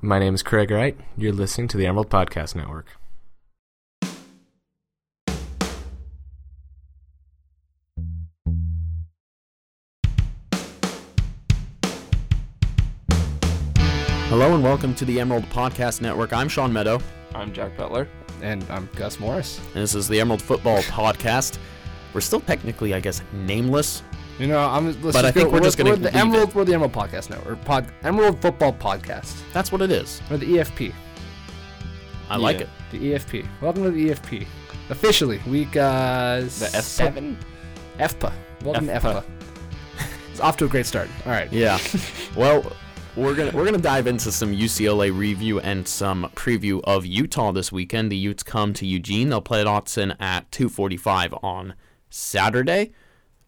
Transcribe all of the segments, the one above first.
My name is Craig Wright. You're listening to the Emerald Podcast Network. Hello and welcome to the Emerald Podcast Network. I'm Sean Meadow, I'm Jack Butler. And I'm Gus Morris. and this is the Emerald Football Podcast. We're still technically, I guess, nameless. You know, I'm. Let's But I think go- we're just gonna the leave Emerald. We're the Emerald Podcast Network. Or pod, Emerald Football Podcast. That's what it is. Or the EFP. I like it. The EFP. Welcome to the EFP. Officially, week uh, The F seven. FPA. Welcome to FPA. FPA. it's off to a great start. All right. Yeah. well, we're gonna we're gonna dive into some UCLA review and some preview of Utah this weekend. The Utes come to Eugene. They'll play at Autzen at 2:45 on Saturday.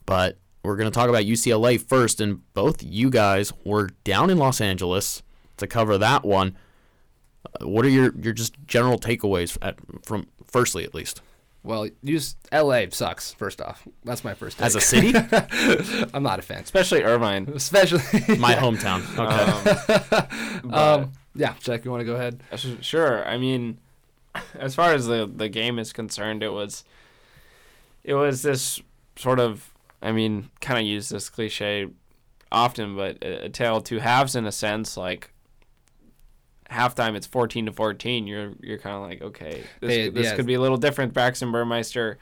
But we're gonna talk about UCLA first, and both you guys were down in Los Angeles to cover that one. Uh, What are your, your just general takeaways at, from firstly at least Well, use LA sucks. First off, that's my first. as a city? I'm not a fan. Especially Irvine. Especially. My hometown. Okay. Um, but- um. Yeah, Jack, you want to go ahead? Sure. I mean, as far as the the game is concerned, it was it was this sort of I mean, kind of use this cliche often, but a, a tale of two halves in a sense. Like halftime, it's fourteen to fourteen. You're you're kind of like, okay, this Hey, this yeah. could be a little different. Braxton Burmeister.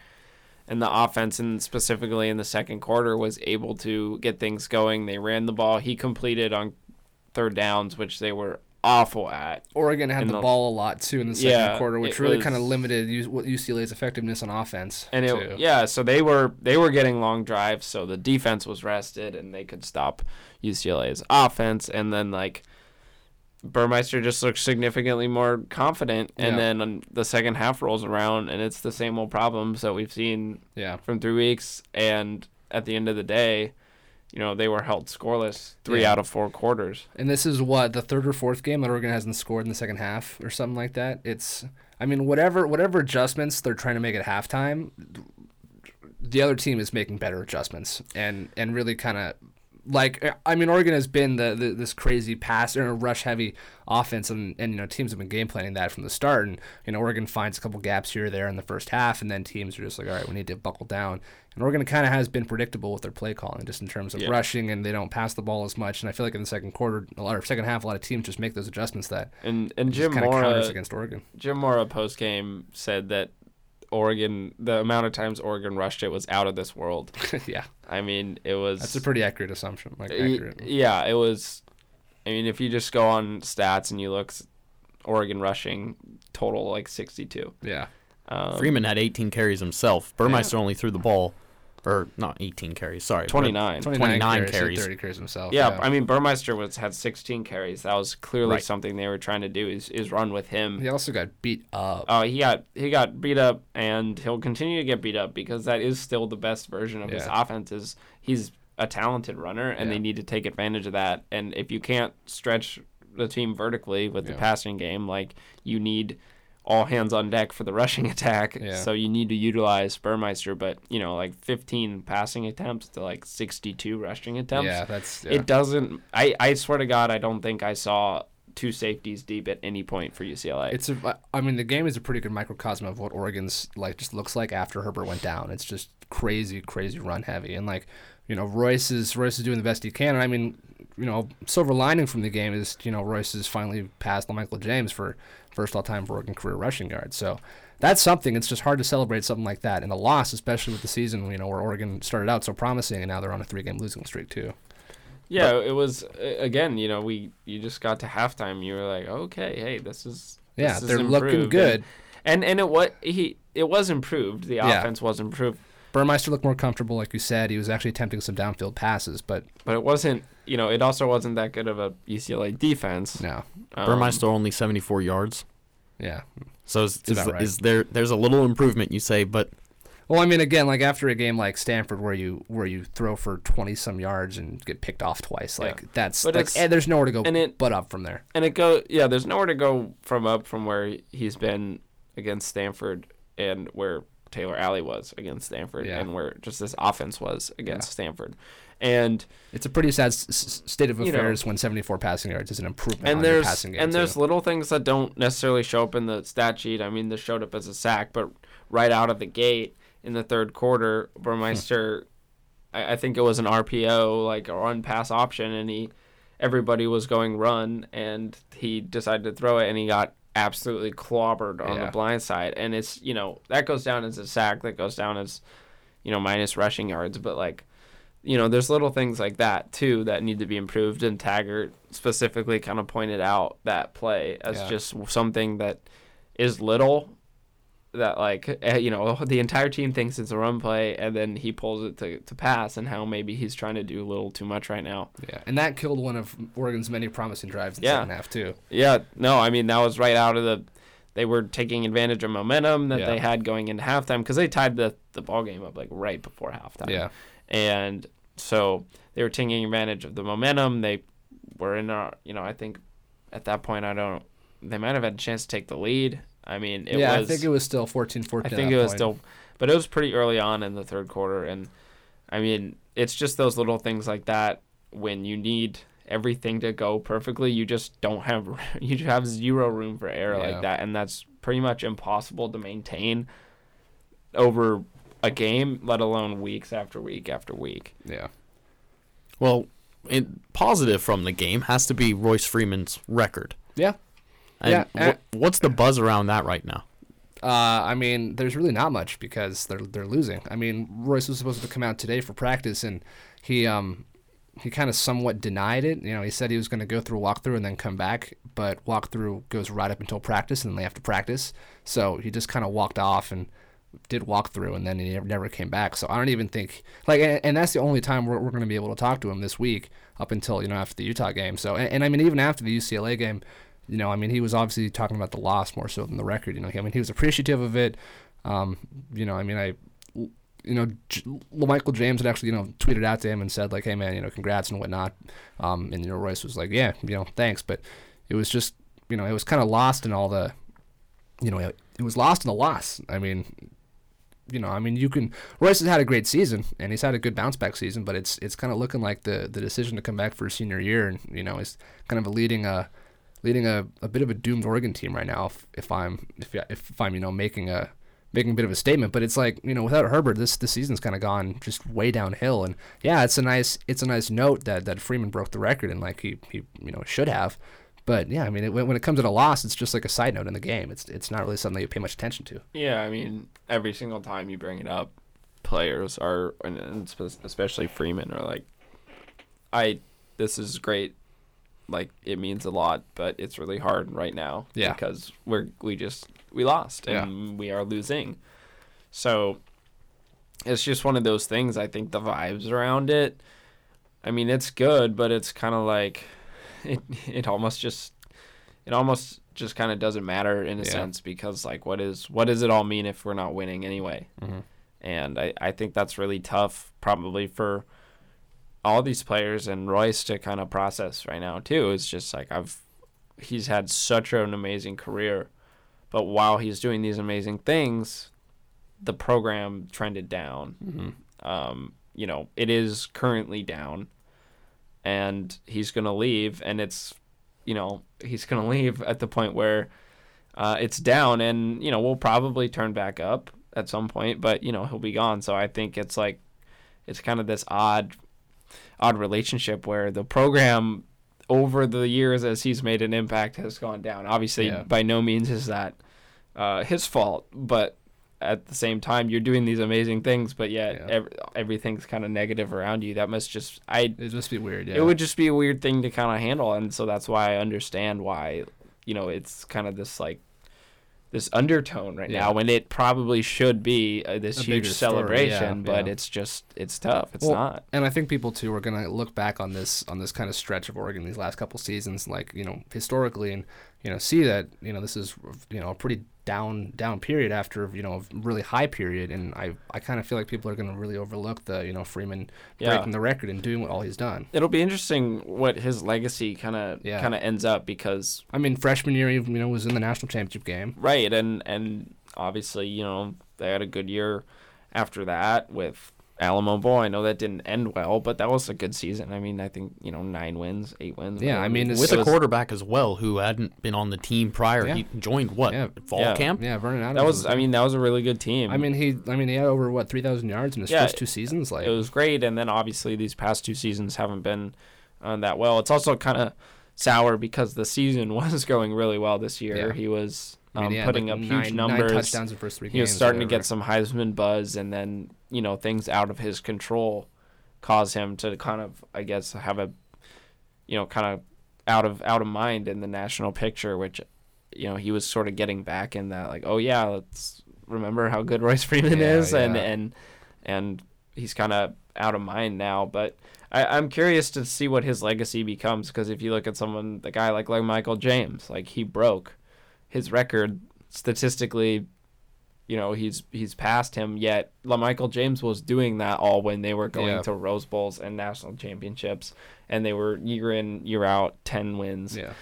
And the offense, and specifically in the second quarter, was able to get things going. They ran the ball. He completed on third downs, which they were awful at. Oregon had the, the- ball a lot too in the second Yeah, quarter, which really kind of limited what UCLA's effectiveness on offense. And it, too. yeah, so they were they were getting long drives, so the defense was rested and they could stop UCLA's offense. And then like Burmeister just looked significantly more confident. And Yeah. then the second half rolls around and it's the same old problems that we've seen yeah. from three weeks. And at the end of the day, you know they were held scoreless three Yeah. out of four quarters. And this is what the third or fourth game that Oregon hasn't scored in the second half or something like that. It's, I mean, whatever whatever adjustments they're trying to make at halftime, the other team is making better adjustments and and really kind of like uh, I mean Oregon has been the, the this crazy pass or rush heavy offense and, and you know teams have been game planning that from the start. And you know Oregon finds a couple gaps here or there in the first half and then teams are just like all right we need to buckle down. And Oregon kind of has been predictable with their play calling just in terms of Yeah. rushing and they don't pass the ball as much. And I feel like in the second quarter a lot of second half a lot of teams just make those adjustments that And and Jim kind of counters Mora against Oregon. Jim Mora post game said that Oregon the amount of times Oregon rushed it was out of this world. yeah I mean, it was that's a pretty accurate assumption like accurate Yeah, it was. I mean, if you just go on stats and you look, Oregon rushing total like 62. yeah Um, Freeman had 18 carries himself. Burmeister only threw the ball, or not 18 carries. Sorry, 29. 29 carries, carries. 30 carries himself Yeah, I mean Burmeister was had 16 carries. That was clearly Right. something they were trying to do is is run with him. he also got beat up Oh, he got he got beat up, and he'll continue to get beat up because that is still the best version of his Yeah. offense. Is he's a talented runner, and Yeah. they need to take advantage of that. And if you can't stretch the team vertically with the passing game, like you need all hands on deck for the rushing attack. Yeah. So you need to utilize Burmeister, but you know, like 15 passing attempts to like 62 rushing attempts. yeah that's yeah. It doesn't. I I swear to God, I don't think I saw two safeties deep at any point for UCLA. It's a, I mean, the game is a pretty good microcosm of what Oregon's like just looks like after Herbert went down. It's just crazy, crazy run heavy, and like, you know, Royce is Royce is doing the best he can. And I mean, you know, silver lining from the game is you know Royce has finally passed Michael James for first all time for Oregon career rushing yards. So that's something. It's just hard to celebrate something like that, and a loss, especially with the season, you know, where Oregon started out so promising, and now they're on a three game losing streak too. Yeah, it was again. You know, we you just got to halftime. You were like, okay, hey, this is Yeah, this they're looking good. And and it what he it was improved. The Yeah. offense was improved, Burmeister looked more comfortable, like you said. He was actually attempting some downfield passes, but but it wasn't. You know, it also wasn't that good of a UCLA defense. no, Um, Burmeister only 74 yards. Yeah. So is, is, right. is there there's a little improvement you say, but Well, I mean, again, like after a game like Stanford, where you where you throw for twenty some yards and get picked off twice, like Yeah. that's But like, and eh, there's nowhere to go and it- but up from there. and it go yeah. There's nowhere to go from up from where he's been against Stanford and where Taylor Alie was against Stanford Yeah. and where just this offense was against Stanford. And It's a pretty sad s- state of You know. affairs when 74 passing yards is an improvement and there's passing game. and there's too. little things that don't necessarily show up in the stat sheet. I mean, this showed up as a sack, but right out of the gate in the third quarter, Burmeister, hmm. I, I think it was an RPO, like a run pass option, and he everybody was going run, and he decided to throw it, and he got absolutely clobbered on Yeah. the blind side, and it's you know that goes down as a sack, that goes down as you know minus rushing yards, but like you know, there's little things like that too that need to be improved. And Taggart specifically kind of pointed out that play as Yeah. just something that is little that like eh, you know the entire team thinks it's a run play and then he pulls it to, to pass and how maybe he's trying to do a little too much right now yeah, and that killed one of Oregon's many promising drives in the Yeah. second half too. yeah no i mean that was right out of the they were taking advantage of momentum that Yeah. they had going into halftime because they tied the, the ball game up like right before halftime Yeah, and so they were taking advantage of the momentum. They were in our, you know, I think at that point, I don't, they might have had a chance to take the lead. I mean, it yeah, was, I think it was still 14-14. I think it was point. still, but it was pretty early on in the third quarter, and I mean, it's just those little things like that when you need everything to go perfectly, you just don't have, you have zero room for error Yeah. like that, and that's pretty much impossible to maintain over a game, let alone weeks after week after week. Yeah, Well, in, positive from the game has to be Royce Freeman's record. yeah. And Yeah, wha- uh, what's the buzz around that right now? Uh, I mean, there's really not much because they're they're losing. I mean, Royce was supposed to come out today for practice, and he um he kind of somewhat denied it. You know, he said he was going to go through a walkthrough and then come back, but walkthrough goes right up until practice, and then they have to practice. So he just kind of walked off and did walkthrough, and then he never- never came back. So I don't even think like, and, and that's the only time we're, we're going to be able to talk to him this week up until you know after the Utah game. So and, and I mean even after the UCLA game, you know, I mean, he was obviously talking about the loss more so than the record. You know, I mean, he was appreciative of it. Um, you know, I mean, I, you know, J- Michael James had actually, you know, tweeted out to him and said like, "Hey, man, you know, congrats and whatnot." Um, and you know, Royce was like, "Yeah, you know, thanks," but it was just, you know, it was kind of lost in all the, you know, it, it was lost in the loss. I mean, you know, I mean, you can. Royce has had a great season, and he's had a good bounce back season, but it's it's kind of looking like the the decision to come back for his senior year, and you know, is kind of a leading a leading a, a bit of a doomed Oregon team right now. If, if I'm if if I'm you know making a making a bit of a statement, but it's like you know without Herbert, this this season's kind of gone just way downhill. And yeah, it's a nice it's a nice note that that Freeman broke the record and like he he you know should have. But yeah, I mean, it, when it comes to a loss, it's just like a side note in the game. It's it's not really something you pay much attention to. Yeah, I mean, every single time you bring it up, players are, and- especially Freeman, are like, "I, this is great, like it means a lot, but it's really hard right now Yeah. because we're we just we lost and we are losing, so it's just one of those things. I think the vibes around it, I mean, it's good, but it's kind of like, it it almost just, it almost just kind of doesn't matter in a Yeah. sense because like what is what does it all mean if we're not winning anyway? Mhm. And I I think that's really tough probably for all these players and Royce to kind of process right now too. It's just like I've he's had such an amazing career, but while he's doing these amazing things, the program trended down. Mm-hmm. Um, you know, it is currently down, and he's gonna leave, and it's, you know, he's gonna leave at the point where uh, it's down, and you know we'll probably turn back up at some point, but you know he'll be gone. So I think it's like, it's kind of this odd, odd relationship where the program over the years as he's made an impact has gone down. Obviously, Yeah. by no means is that uh, his fault, but at the same time, you're doing these amazing things, but yet Yeah. ev- everything's kind of negative around you. That must just I. It'd just be weird. Yeah. It would just be a weird thing to kind of handle, and so that's why I understand why you know it's kind of this like this undertone right Yeah. now when it probably should be uh, this A huge celebration, yeah, but yeah. it's just it's tough. It's Well, not. and I think people too are gonna look back on this on this kind of stretch of Oregon these last couple seasons, like you know historically, and you know see that you know this is you know a pretty down down period after you know a really high period, and I I kind of feel like people are gonna really overlook the you know Freeman Yeah. breaking the record and doing what all he's done. It'll be interesting what his legacy kind of Yeah. kind of ends up because I mean, freshman year, you know, was in the national championship game. Right, and and obviously, you know, they had a good year after that with Alamo Bowl. I know that didn't end well, but that was a good season. I mean, I think you know nine wins, eight wins. Yeah, I mean, it's- with It a quarterback as well who hadn't been on the team prior. Yeah. He joined what Yeah. fall Yeah. camp. Yeah, Vernon Adams. That was, I mean, that was a really good team. I mean, he, I mean, he had over what three thousand yards in his Yeah, first two seasons. Like, it was great, and then obviously these past two seasons haven't been uh, that well. It's also kind of sour because the season was going really well this year. Yeah. He was I mean, um, putting like, up nine, huge nine numbers. touchdowns in the first three he was starting to get some Heisman buzz, and then you know things out of his control caused him to kind of, I guess, have a, you know, kind of out of out of mind in the national picture, which, you know, he was sort of getting back in that like, oh yeah, let's remember how good Royce Freeman Yeah, is, and yeah. and and he's kind of out of mind now, but. I, I'm curious to see what his legacy becomes because if you look at someone, the guy like like Michael James, like he broke his record statistically you know he's he's past him yet Michael James was doing that all when they were going Yeah. to Rose Bowls and national championships and they were year in year out 10 wins Yeah,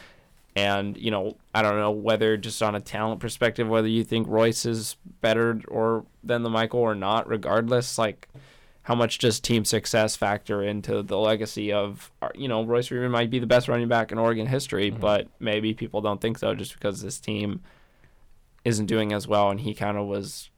and you know I don't know whether just on a talent perspective whether you think Royce is better or than the Michael or not regardless like how much does team success factor into the legacy of uh, you know Royce Freeman might be the best running back in Oregon history but maybe people don't think so just because this team isn't doing as well and he kind of was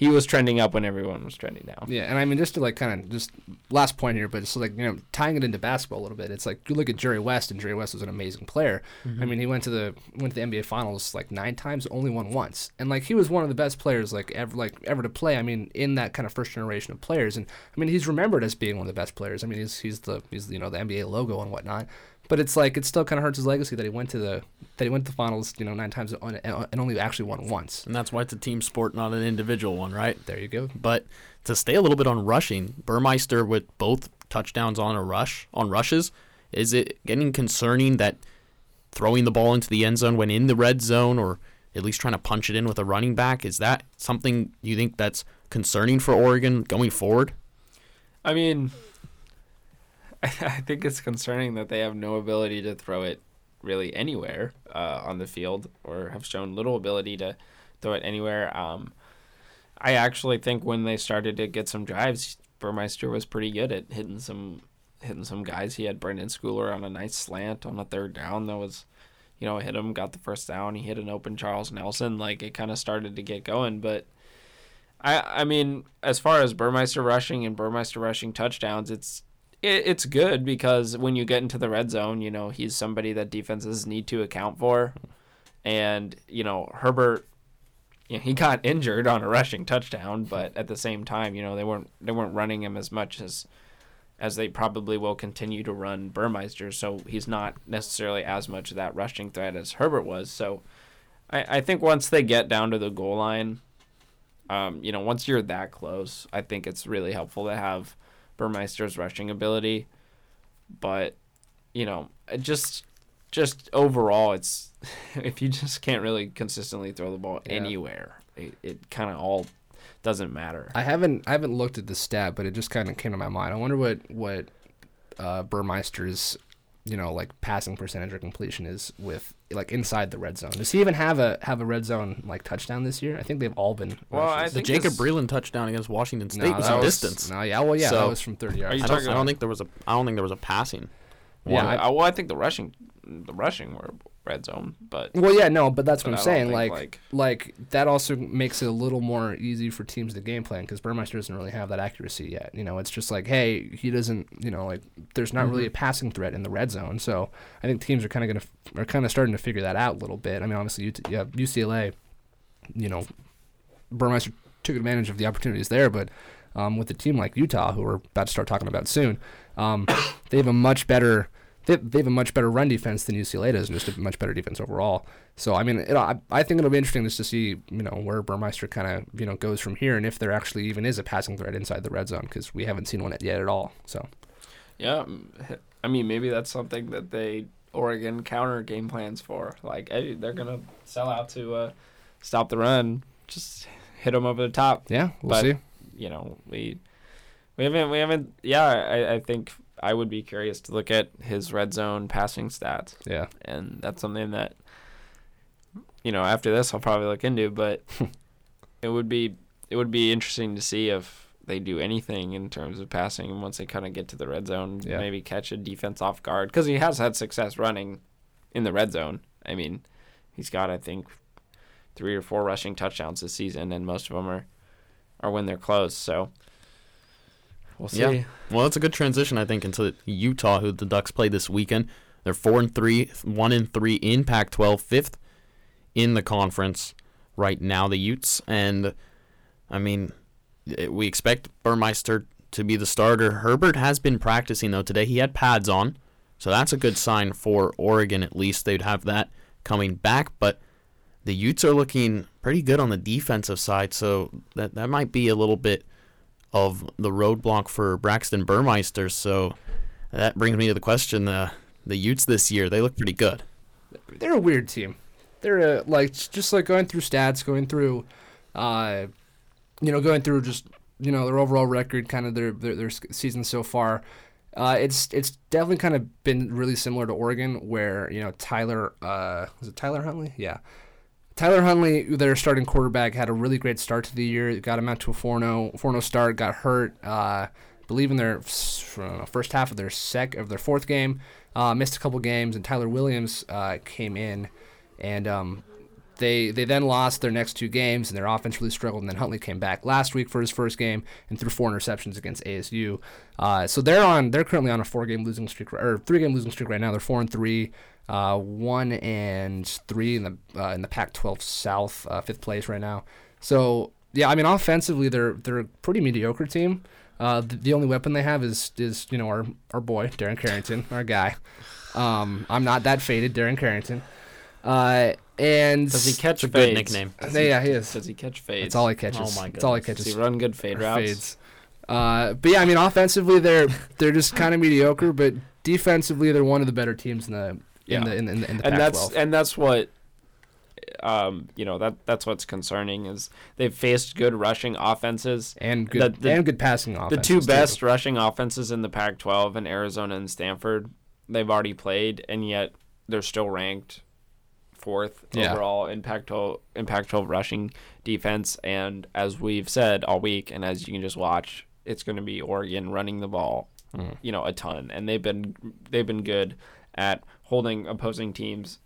he was trending up when everyone was trending down yeah, and I mean, just to like kind of just last point here, but it's like you know tying it into basketball a little bit. It's like you look at Jerry West, and Jerry West was an amazing player. Mm-hmm. I mean, he went to the went to the NBA Finals like nine times, only won once, and like he was one of the best players like ever like ever to play. I mean, in that kind of first generation of players, and I mean, he's remembered as being one of the best players. I mean, he's he's the he's you know the NBA logo and whatnot. But it's like it still kind of hurts his legacy that he went to the that he went to the finals, you know, nine times and and only actually won once. And that's why it's a team sport, not an individual one, right? There you go. But to stay a little bit on rushing, Burmeister with both touchdowns on a rush on rushes, is it getting concerning that throwing the ball into the end zone when in the red zone or at least trying to punch it in with a running back, is that something you think that's concerning for Oregon going forward? I mean, I, think it's concerning that they have no ability to throw it really anywhere uh, on the field, or have shown little ability to throw it anywhere. Um, I actually think when they started to get some drives, Burmeister was pretty good at hitting some hitting some guys. He had Brenden Schooler on a nice slant on a third down that was, you know, hit him, got the first down. He hit an open Charles Nelson. Like it kind of started to get going, but. I I mean, as far as Burmeister rushing and Burmeister rushing touchdowns, it's it, it's good because when you get into the red zone, you know he's somebody that defenses need to account for, and you know Herbert, you know, he got injured on a rushing touchdown, but at the same time, you know they weren't they weren't running him as much as as they probably will continue to run Burmeister, so he's not necessarily as much of that rushing threat as Herbert was. So I, I think once they get down to the goal line, um, you know, once you're that close, I think it's really helpful to have Burmeister's rushing ability. But, you know, just just overall, it's if you just can't really consistently throw the ball Yeah. anywhere, it, it kind of all doesn't matter. I haven't I haven't looked at the stat, but it just kind of came to my mind. I wonder what what uh, Burmeister's you know like passing percentage or completion is with like inside the red zone. Does he even have a have a red zone like touchdown this year? I think they've all been. Well, I rushes. The Jacob this- Breeland touchdown against Washington State No, was a was- distance. No, yeah, well, yeah, So- that was from thirty yards. Are you I don't, talking I don't think there was a. I don't think there was a passing. Well, Yeah, I- I, well, I think the rushing, the rushing were red zone, but Well, yeah, no, but that's But what I'm saying. Like, like- like, that also makes it a little more easy for teams to game plan because Burmeister doesn't really have that accuracy yet. You know, it's just like, hey, he doesn't. You know, like there's not Mm-hmm. really a passing threat in the red zone. So I think teams are kind of gonna are kind of starting to figure that out a little bit. I mean, obviously, UT, yeah, UCLA, you know, Burmeister took advantage of the opportunities there, but um, with a team like Utah, who we're about to start talking about soon, um, they have a much better they, they have a much better run defense than UCLA does, and just a much better defense overall. So I mean, it, I, I think it'll be interesting just to see you know where Burmeister kind of you know goes from here, and if there actually even is a passing threat inside the red zone because we haven't seen one yet at all. So yeah, I mean maybe that's something that they Oregon counter game plans for. Like, hey, they're gonna sell out to uh, stop the run, just hit them over the top. yeah, we'll But- see. you know, we we haven't we haven't yeah, I, I think I would be curious to look at his red zone passing stats. Yeah, And that's something that you know, after this I'll probably look into, but it would be it would be interesting to see if they do anything in terms of passing. And once they kind of get to the red zone, Yeah. maybe catch a defense off guard because he has had success running in the red zone. I mean, he's got I think three or four rushing touchdowns this season, and most of them are are when they're close. So we'll see. Yeah. Well, it's a good transition, I think, into Utah, who the Ducks play this weekend. They're four and three, one and three in Pac-12, fifth in the conference right now. The Utes, and I mean, eh, we expect Burmeister to be the starter. Herbert has been practicing though today. He had pads on, so that's a good sign for Oregon. At least they'd have that coming back, but. The Utes are looking pretty good on the defensive side, so that that might be a little bit of the roadblock for Braxton Burmeister. So that brings me to the question: uh, the Utes this year they look pretty good. They're a weird team. They're uh, like just like going through stats, going through, uh, you know, going through just you know their overall record, kind of their their, their season so far. Uh, it's it's definitely kind of been really similar to Oregon, where you know Tyler uh, was it Tyler Huntley? Yeah, Tyler Huntley, their starting quarterback, had a really great start to the year. Got him out to a 4-0, 4-0 start. Got hurt, uh, I believe in their know, first half of their sec of their fourth game. Uh, missed a couple games, and Tyler Williams uh, came in, and um, they they then lost their next two games, and their offense really struggled. And then Huntley came back last week for his first game and threw four interceptions against ASU. Uh, so they're on they're currently on a four game losing streak or three game losing streak right now. They're four and three, uh, one and three in the uh, in the Pac-12 South, uh, fifth place right now. So yeah, I mean offensively they're they're a pretty mediocre team. Uh, the, the only weapon they have is is you know our our boy Darren Carrington, our guy. Um, I'm not that faded, Darren Carrington. Uh, and Does he catch It's a good nickname. Does Yeah, he, yeah, he is. Does he catch fades? That's all he catches. Oh my That's all he goodness. Does he run good fade routes? fades. Uh, but yeah, I mean, offensively they're they're just kind of mediocre, but defensively they're one of the better teams in the Yeah. in the in, in the, in the and that's and that's what um you know that that's what's concerning is they've faced good rushing offenses and good the- the- and good passing offense. the two best rushing offenses in the Pac-12 and Arizona and Stanford they've already played and yet they're still ranked fourth Yeah. overall in Pac-12 in Pac-12 rushing defense and as we've said all week and as you can just watch it's going to be Oregon running the ball Mm. you know a ton and they've been they've been good at holding opposing teams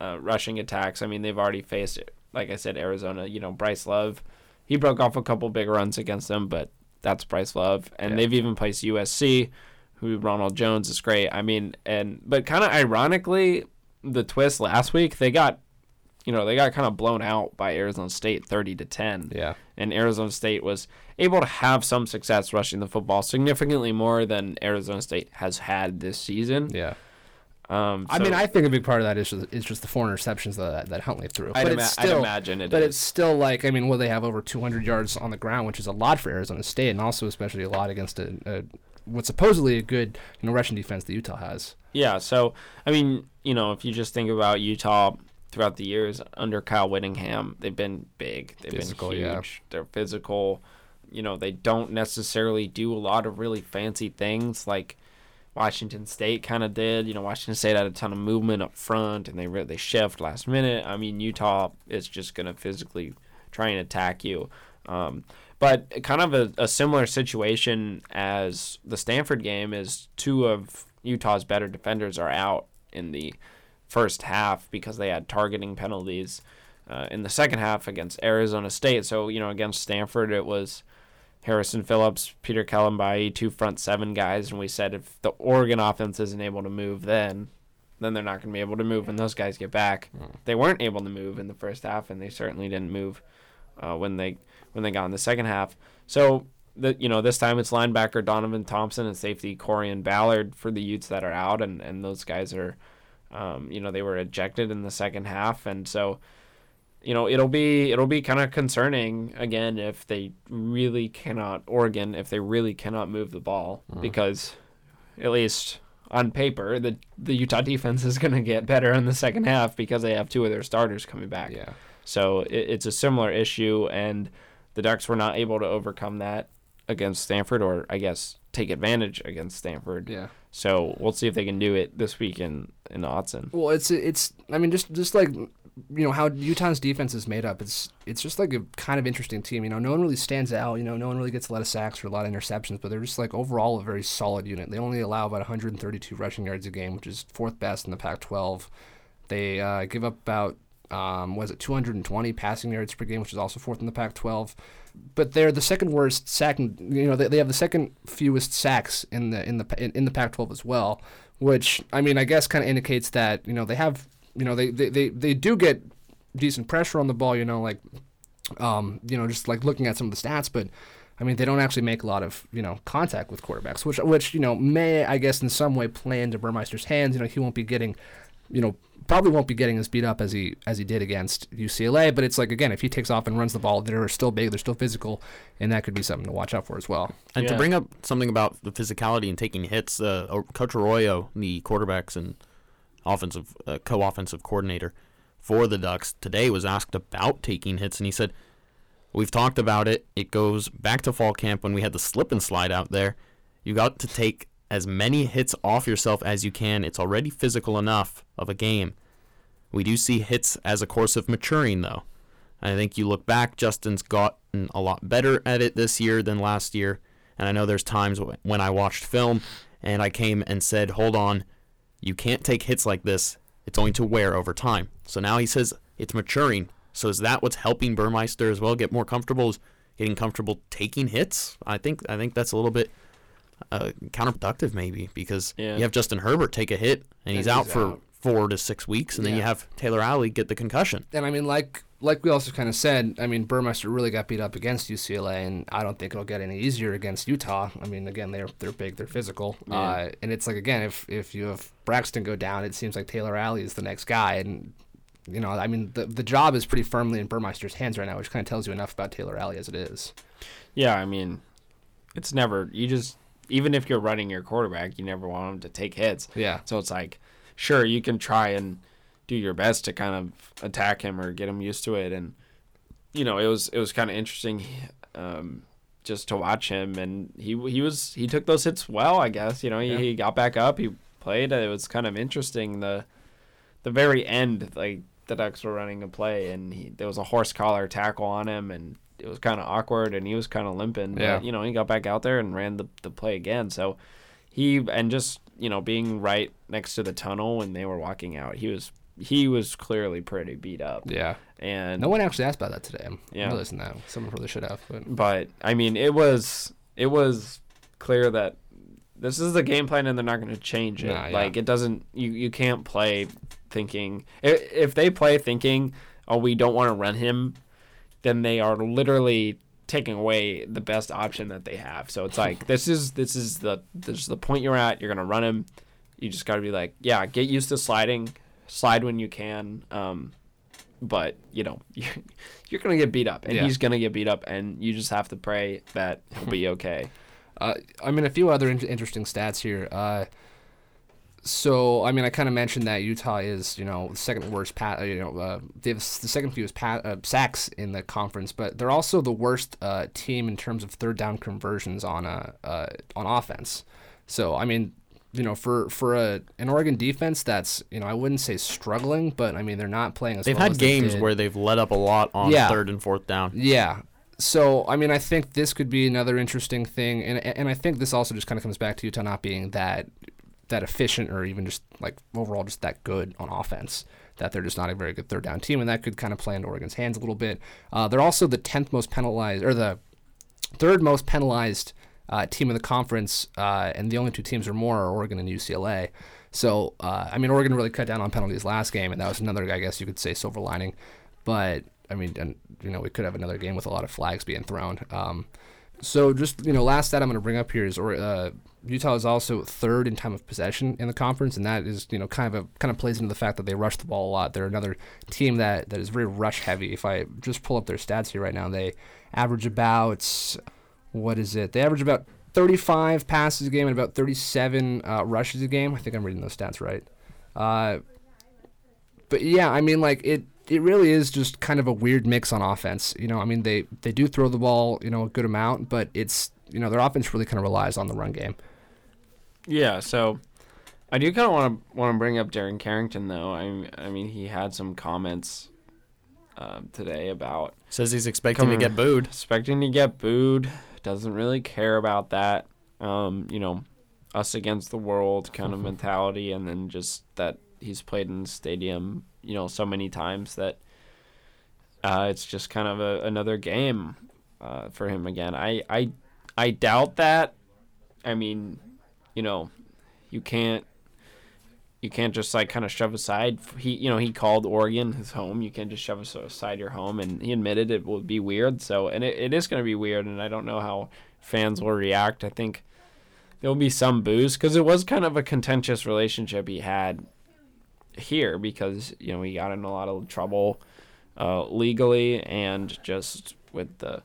uh, rushing attacks I mean they've already faced like I said Arizona you know Bryce Love he broke off a couple big runs against them but that's Bryce Love and Yeah. they've even placed USC who Ronald Jones is great I mean and but kind of ironically the twist last week they got you know they got kind of blown out by Arizona State 30 to 10 Yeah, and Arizona State was able to have some success rushing the football, significantly more than Arizona State has had this season. yeah. Um, I mean, I think a big part of that is just, is just the four interceptions that that Huntley threw. I'd, but ima- it's I'd still, imagine it but is. it's still like I mean, well, they have over 200 yards on the ground, which is a lot for Arizona State, and also especially a lot against a, a what's supposedly a good you know rushing defense that Utah has. Yeah, so I mean, you know, if you just think about Utah throughout the years under Kyle Whittingham, they've been big. They've Physical, been huge. yeah. They're physical. You know, they don't necessarily do a lot of really fancy things like Washington State kind of did. You know, Washington State had a ton of movement up front, and they re- they shift last minute. I mean, Utah is just going to physically try and attack you. Um, but kind of a, a similar situation as the Stanford game is two of Utah's better defenders are out in the first half because they had targeting penalties uh, in the second half against Arizona State. So you know against Stanford it was Harrison Phillips, Peter Kalambayi, two front seven guys, and we said if the Oregon offense isn't able to move, then then they're not going to be able to move when those guys get back. They weren't able to move in the first half, and they certainly didn't move uh, when they when they got in the second half. So the you know this time it's linebacker Donovan Thompson and safety Corrion Ballard for the Utes that are out, and and those guys are, um, you know, they were ejected in the second half, and so. You know, it'll be it'll be kind of concerning again if they really cannot Oregon if they really cannot move the ball uh-huh. because at least on paper the the Utah defense is going to get better in the second half because they have two of their starters coming back. Yeah. So it, it's a similar issue, and the Ducks were not able to overcome that against Stanford, or I guess take advantage against Stanford. Yeah. So we'll see if they can do it this week in in Autzen. Well, it's it's. I mean, just just like you know how Utah's defense is made up. It's it's just like a kind of interesting team. You know, no one really stands out. You know, no one really gets a lot of sacks or a lot of interceptions, but they're just like overall a very solid unit. They only allow about 132 rushing yards a game, which is fourth best in the Pac-12. They uh, give up about um, was it 220 passing yards per game, which is also fourth in the Pac-12. But they're the second worst sacking. You know, they, they have the second fewest sacks in the in the in, in the Pac-12 as well. Which I mean, I guess kind of indicates that you know they have you know they, they, they, they do get decent pressure on the ball. You know, like um, you know just like looking at some of the stats, but. I mean, they don't actually make a lot of you know contact with quarterbacks, which which you know may I guess in some way play into Burmeister's hands. You know, he won't be getting, you know, probably won't be getting as beat up as he as he did against UCLA. But it's like again, if he takes off and runs the ball, they're still big, they're still physical, and that could be something to watch out for as well. And to bring up something about the physicality and taking hits, uh, Coach Arroyo, the quarterbacks and offensive uh, co-offensive coordinator for the Ducks, today was asked about taking hits, and he said, "We've talked about it. It goes back to fall camp when we had the slip and slide out there. You got to take as many hits off yourself as you can. It's already physical enough of a game. We do see hits as a course of maturing, though." I think you look back, Justin's gotten a lot better at it this year than last year. And I know there's times when I watched film and I came and said, hold on, you can't take hits like this. It's going to wear over time. So now he says it's maturing. So is that what's helping Burmeister as well get more comfortable? Is getting comfortable taking hits? I think I think that's a little bit uh, counterproductive maybe because Yeah. you have Justin Herbert take a hit and he's And out he's for four to six weeks, and then you have Taylor Alie get the concussion. And I mean, like like we also kind of said, I mean, Burmeister really got beat up against UCLA, and I don't think it'll get any easier against Utah. I mean, again, they're they're big, they're physical, uh, and it's like again, if if you have Braxton go down, it seems like Taylor Alie is the next guy, and you know, I mean, the the job is pretty firmly in Burmeister's hands right now, which kind of tells you enough about Taylor Alie as it is. Yeah, I mean, it's never you just even if you're running your quarterback, you never want him to take hits. Yeah. So it's like, sure, you can try and do your best to kind of attack him or get him used to it, and you know, it was it was kind of interesting, um, just to watch him, and he he was he took those hits well, I guess. You know, he, Yeah. he got back up, he played. It was kind of interesting the the very end, like the Ducks were running a play, and he, there was a horse collar tackle on him, and it was kind of awkward, and he was kind of limping. Yeah. But, you know, he got back out there and ran the, the play again. So he and just you know being right next to the tunnel when they were walking out, he was he was clearly pretty beat up. Yeah. And No one actually asked about that today. I'm Yeah. realizing that. Someone probably should have. But but I mean, it was it was clear that this is the game plan, and they're not going to change it. Nah, yeah. Like it doesn't. You you can't play thinking if, if they play thinking, oh, we don't want to run him, then they are literally taking away the best option that they have. So it's like this is this is the this is the point you're at. You're gonna run him. You just got to be like, yeah, get used to sliding, slide when you can. Um, but you know you're, you're gonna get beat up, and Yeah. he's gonna get beat up, and you just have to pray that he'll be okay. Uh, I mean, a few other in- interesting stats here. Uh, so, I mean, I kind of mentioned that Utah is, you know, the second worst, pat, uh, you know, uh, they have the second fewest pat, uh, sacks in the conference, but they're also the worst uh, team in terms of third down conversions on uh, uh, on offense. So, I mean, you know, for for a an Oregon defense that's, you know, I wouldn't say struggling, but I mean, they're not playing as They've well had as they games did. where they've let up a lot on Yeah. third and fourth down. Yeah. So I mean, I think this could be another interesting thing, and and I think this also just kind of comes back to Utah not being that that efficient or even just like overall just that good on offense. That they're just not a very good third down team, and that could kind of play into Oregon's hands a little bit. Uh, they're also the tenth most penalized or the third most penalized uh, team in the conference, uh, and the only two teams or more are Oregon and UCLA. So uh, I mean, Oregon really cut down on penalties last game, and that was another, I guess you could say, silver lining. But I mean, and you know, we could have another game with a lot of flags being thrown. Um, so just you know, last stat I'm going to bring up here is, uh, Utah is also third in time of possession in the conference, and that is you know kind of a kind of plays into the fact that they rush the ball a lot. They're another team that that is very rush heavy. If I just pull up their stats here right now, they average about what is it? They average about 35 passes a game and about 37 uh, rushes a game. I think I'm reading those stats right. Uh, but yeah, I mean, like it. It really is just kind of a weird mix on offense. You know, I mean, they they do throw the ball, you know, a good amount, but it's you know their offense really kind of relies on the run game. Yeah, so I do kind of want to want to bring up Darren Carrington though. I I mean he had some comments uh, today about Says he's expecting to get booed. expecting to get booed. Doesn't really care about that. Um, you know, us against the world kind of mentality, and then just that he's played in the stadium, you know, so many times that uh, it's just kind of a, another game uh, for him again. I, I I doubt that. I mean, you know, you can't you can't just like kind of shove aside. He you know he called Oregon his home. You can't just shove aside your home, and he admitted it would be weird. So and it, it is going to be weird, and I don't know how fans will react. I think there'll be some boos because it was kind of a contentious relationship he had here because you know he got in a lot of trouble uh, legally and just with the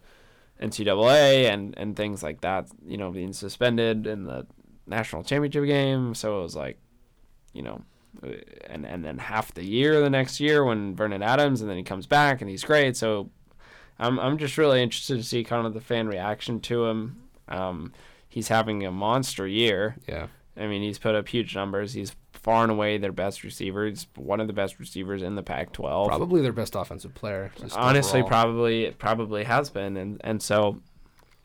NCAA and and things like that. You know, being suspended in the national championship game. So it was like, you know, uh, and and then half the year the next year when Vernon Adams and then he comes back and he's great. So I'm I'm just really interested to see kind of the fan reaction to him. Um, he's having a monster year. Yeah. I mean, he's put up huge numbers. He's far and away their best receiver. He's one of the best receivers in the Pac-12 Probably their best offensive player. honestly overall. probably it probably has been and and so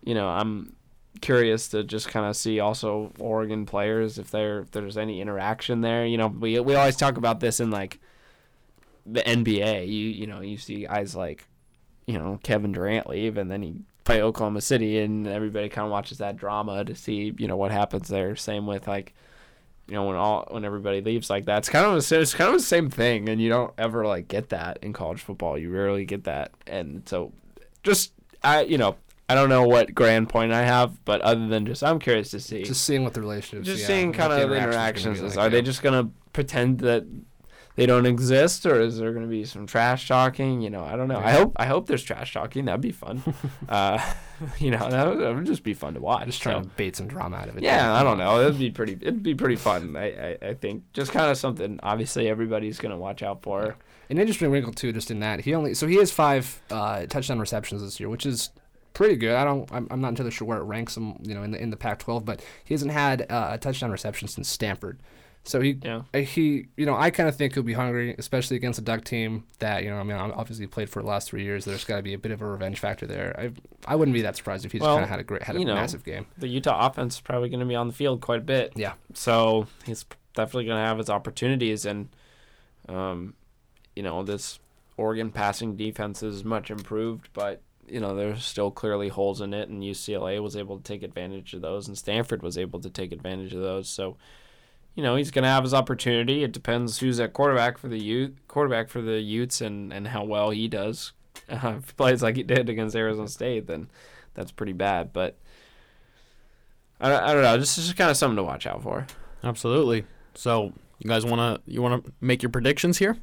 you know i'm curious to just kind of see also oregon players if there if there's any interaction there you know we we always talk about this in like the nba you you know you see guys like you know kevin durant leave and then he play oklahoma city and everybody kind of watches that drama to see you know what happens there. Same with like you know when all when everybody leaves like that it's kind of a, it's kind of the same thing and you don't ever like get that in college football. You rarely get that. And so just i you know i don't know what grand point i have but other than just i'm curious to see Just seeing what the relationships. just yeah, seeing kind of the interactions interactions gonna be is like, are they just gonna pretend that they don't exist or is there gonna be some trash talking you know i don't know i hope i hope there's trash talking that'd be fun uh you know that would, that would just be fun to watch just trying so. to bait some drama out of it? Yeah, I don't know. It'd be pretty. It'd be pretty fun. I, I, I think just kind of something. Obviously, everybody's gonna watch out for. An interesting wrinkle too, just in that he only so he has five uh, touchdown receptions this year, which is pretty good. I don't, I'm, I'm not entirely sure where it ranks him, you know, in the in the Pac-12, but he hasn't had uh, a touchdown reception since Stanford. So he, Yeah. uh, he, you know, I kind of think he'll be hungry, especially against a Duck team that, you know, I mean, obviously played for the last three years. There's got to be a bit of a revenge factor there. I, I wouldn't be that surprised if he just Well, kind of had a great, had a know, massive game. The Utah offense is probably gonna be on the field quite a bit. Yeah. So he's definitely gonna have his opportunities, and um, you know, this Oregon passing defense is much improved, but you know, there's still clearly holes in it, and UCLA was able to take advantage of those, and Stanford was able to take advantage of those. So. You know he's gonna have his opportunity. It depends who's at quarterback for the Ute, quarterback for the Utes, and, and how well he does. Uh, if he plays like he did against Arizona State, then that's pretty bad. But I, I don't know. This is just kind of something to watch out for. Absolutely. So you guys wanna you wanna make your predictions here?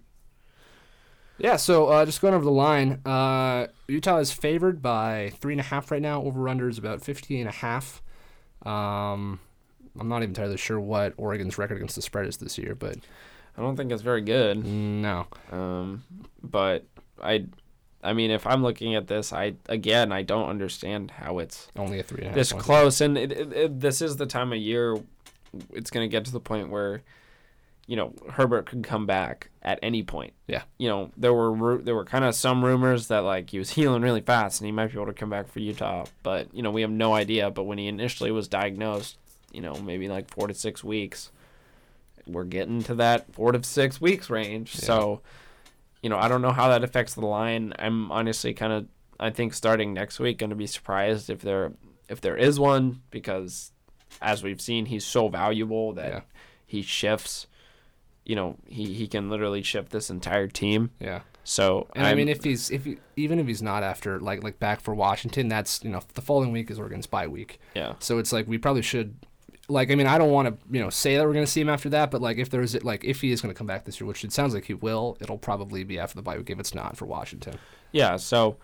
Yeah, so uh, just going over the line, uh, Utah is favored by three and a half right now. Over under is about 50 and a half. Um, I'm not even entirely sure what Oregon's record against the spread is this year, but I don't think it's very good. no. Um, but I, I mean, if I'm looking at this, I again, I don't understand how it's Only a three and a half. this close. And it, it, it, this is the time of year it's going to get to the point where, you know, Herbert could come back at any point. Yeah. You know, there were there were kind of some rumors that like he was healing really fast and he might be able to come back for Utah, but you know, we have no idea. But when he initially was diagnosed, you know, maybe like four to six weeks, we're getting to that four to six weeks range. Yeah. So, you know, I don't know how that affects the line. I'm honestly kind of, I think starting next week, going to be surprised if there if there is one because, as we've seen, he's so valuable that Yeah. he shifts. You know, he, he can literally ship this entire team. Yeah. So And i mean, if he's if he, even if he's not after like like back for Washington, that's you know the following week is Oregon's bye week. yeah, So it's like we probably should, like I mean I don't want to you know say that we're gonna see him after that, but like if there's like if he is gonna come back this year, which it sounds like he will, it'll probably be after the bye week if it's not for Washington. yeah. So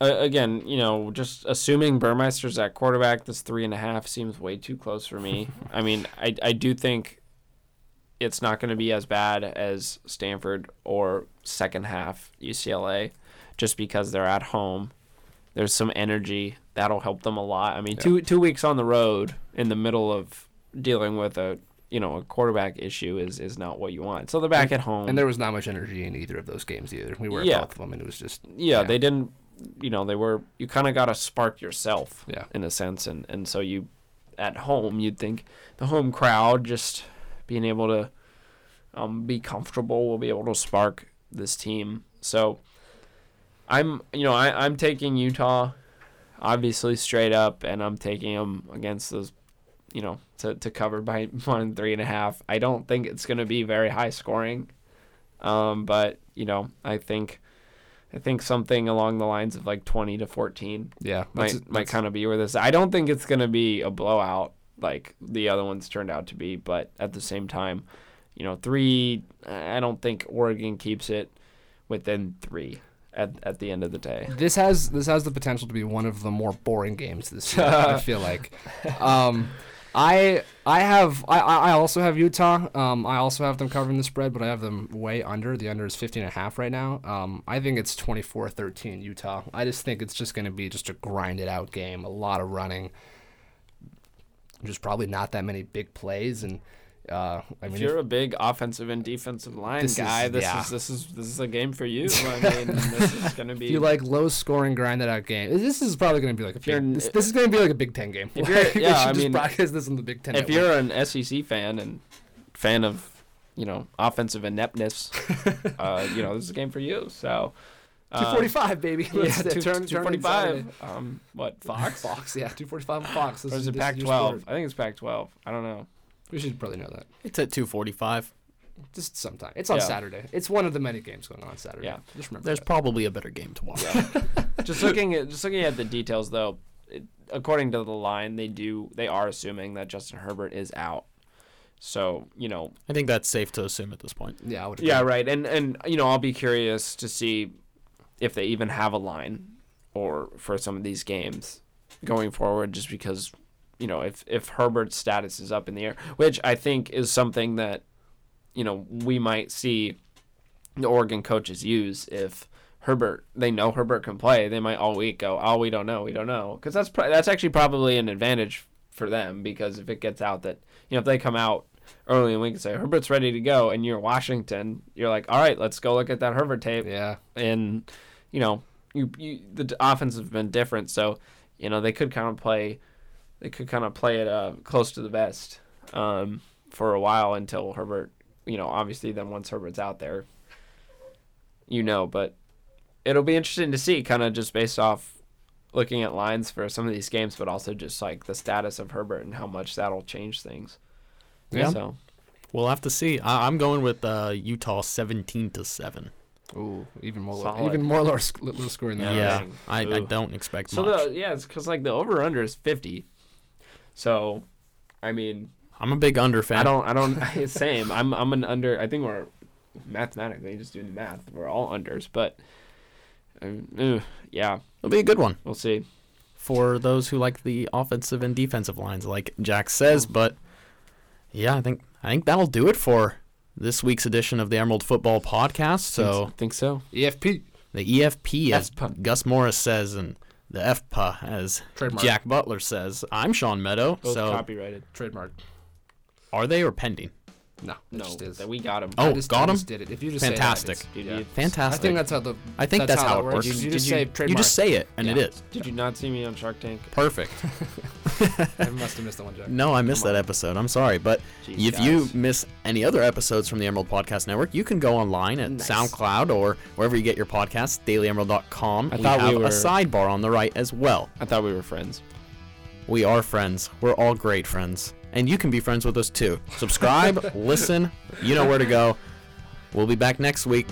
uh, again, you know, just assuming Burmeister's at quarterback, this three and a half seems way too close for me. I mean, I I do think it's not going to be as bad as Stanford or second half UCLA, just because they're at home. There's some energy that'll help them a lot. I mean, two two weeks on the road in the middle of dealing with a you know a quarterback issue is is not what you want. So they're back at home. And there was not much energy in either of those games either. We were at Yeah. both of them, and it was just yeah, yeah. they didn't. You know, they were. You kind of got to spark yourself. Yeah. In a sense, and and so you, at home, you'd think the home crowd just being able to, um, be comfortable will be able to spark this team. So, I'm you know I I'm taking Utah, obviously straight up, and I'm taking them against those. You know, to, to cover by one and three and a half. I don't think it's going to be very high scoring, um, but you know, I think I think something along the lines of like 20 to 14 yeah. might that's- might kind of be where this. I don't think it's going to be a blowout like the other ones turned out to be, but at the same time, you know, 3 I don't think Oregon keeps it within 3 at at the end of the day. This has this has the potential to be one of the more boring games this year. I feel like. Um, I I have I, I I also have Utah. Um, I also have them covering the spread, but I have them way under. The under is 15 and a half right now. Um, I think it's 24-13 Utah. I just think it's just going to be just a grind it out game, a lot of running. There's probably not that many big plays, and uh, I If you're if- a big offensive and defensive line This is- guy, this yeah. is this is this is a game for you. I mean, this is to be if you like low scoring grinded out game, this is probably going to be like a big, this, this is going to be like a Big Ten game. If you're- yeah, I just mean, broadcast this in the Big Ten. if you're an SEC fan and fan of you know offensive ineptness, uh, you know this is a game for you. So uh, 245, baby. yeah, Let's two, turn, turn in Saturday. 245. Um, what Fox? Fox, yeah, 245 on Fox. This Or is it Pac-12? I think it's Pac-12. I don't know. We should probably know that. It's at 245. Just sometime. It's on Yeah. Saturday. It's one of the many games going on Saturday. Yeah. Just remember. There's that. probably a better game to watch. just looking at just looking at the details though, it, according to the line, they do they are assuming that Justin Herbert is out. So you know, I think that's safe to assume at this point. yeah, I would. yeah, right. And and you know, I'll be curious to see if they even have a line or for some of these games going forward, just because you know if if Herbert's status is up in the air, which I think is something that you know we might see the Oregon coaches use if Herbert they know Herbert can play, they might all week go, oh we don't know, we don't know, because that's pro- that's actually probably an advantage for them because if it gets out that you know if they come out early in the week and say Herbert's ready to go, and you're Washington, you're like, all right, let's go look at that Herbert tape, Yeah. and you know you, you the offense has been different, so you know they could kind of play, they could kind of play it uh, close to the vest um, for a while until Herbert, you know, obviously then once Herbert's out there, you know, but it'll be interesting to see, kind of just based off looking at lines for some of these games, but also just like the status of Herbert and how much that'll change things. Yeah. So We'll have to see. I- I'm going with uh, Utah 17 to seven. Ooh, even more. Low, Solid. even more low, sc- low scoring than Yeah. that. dang. I, I don't expect so much. the yeah, it's because like the over under is fifty. So, I mean, I'm a big under fan. I don't, I don't. same. I'm, I'm an under. I think we're mathematically just doing math. We're all unders, but um, uh, yeah, It'll be a good one we'll see. for those who like the offensive and defensive lines, like Jack says. But yeah, I think I think that'll do it for this week's edition of the Emerald Football Podcast. So I think so. EFP the EFP, as FPA. Gus Morris says, and the FPA, as trademark. Jack Butler says. I'm Sean Meadow. Both so copyrighted. Trademark. are they or pending? No, it No, just is. that we got him. Oh, I just, got I 'em? just did it. If you just say that, Fantastic. it's- yeah. Fantastic. I think that's how the. I think that's, how, that it works. You, you Did just you- say you trademark. You just say it, and it Yeah. is did you not see me on Shark Tank? perfect. I must have missed that one, Jack. No, I missed Come that on. episode. I'm sorry, but Jeez, if you miss any other episodes from the Emerald Podcast Network, you can go online at Nice. SoundCloud or wherever you get your podcasts, dailyemerald.com. I we thought we have were- a sidebar on the right as well. I thought we were friends. We are friends. We're all great friends. And you can be friends with us too. Subscribe, listen, you know where to go. We'll be back next week.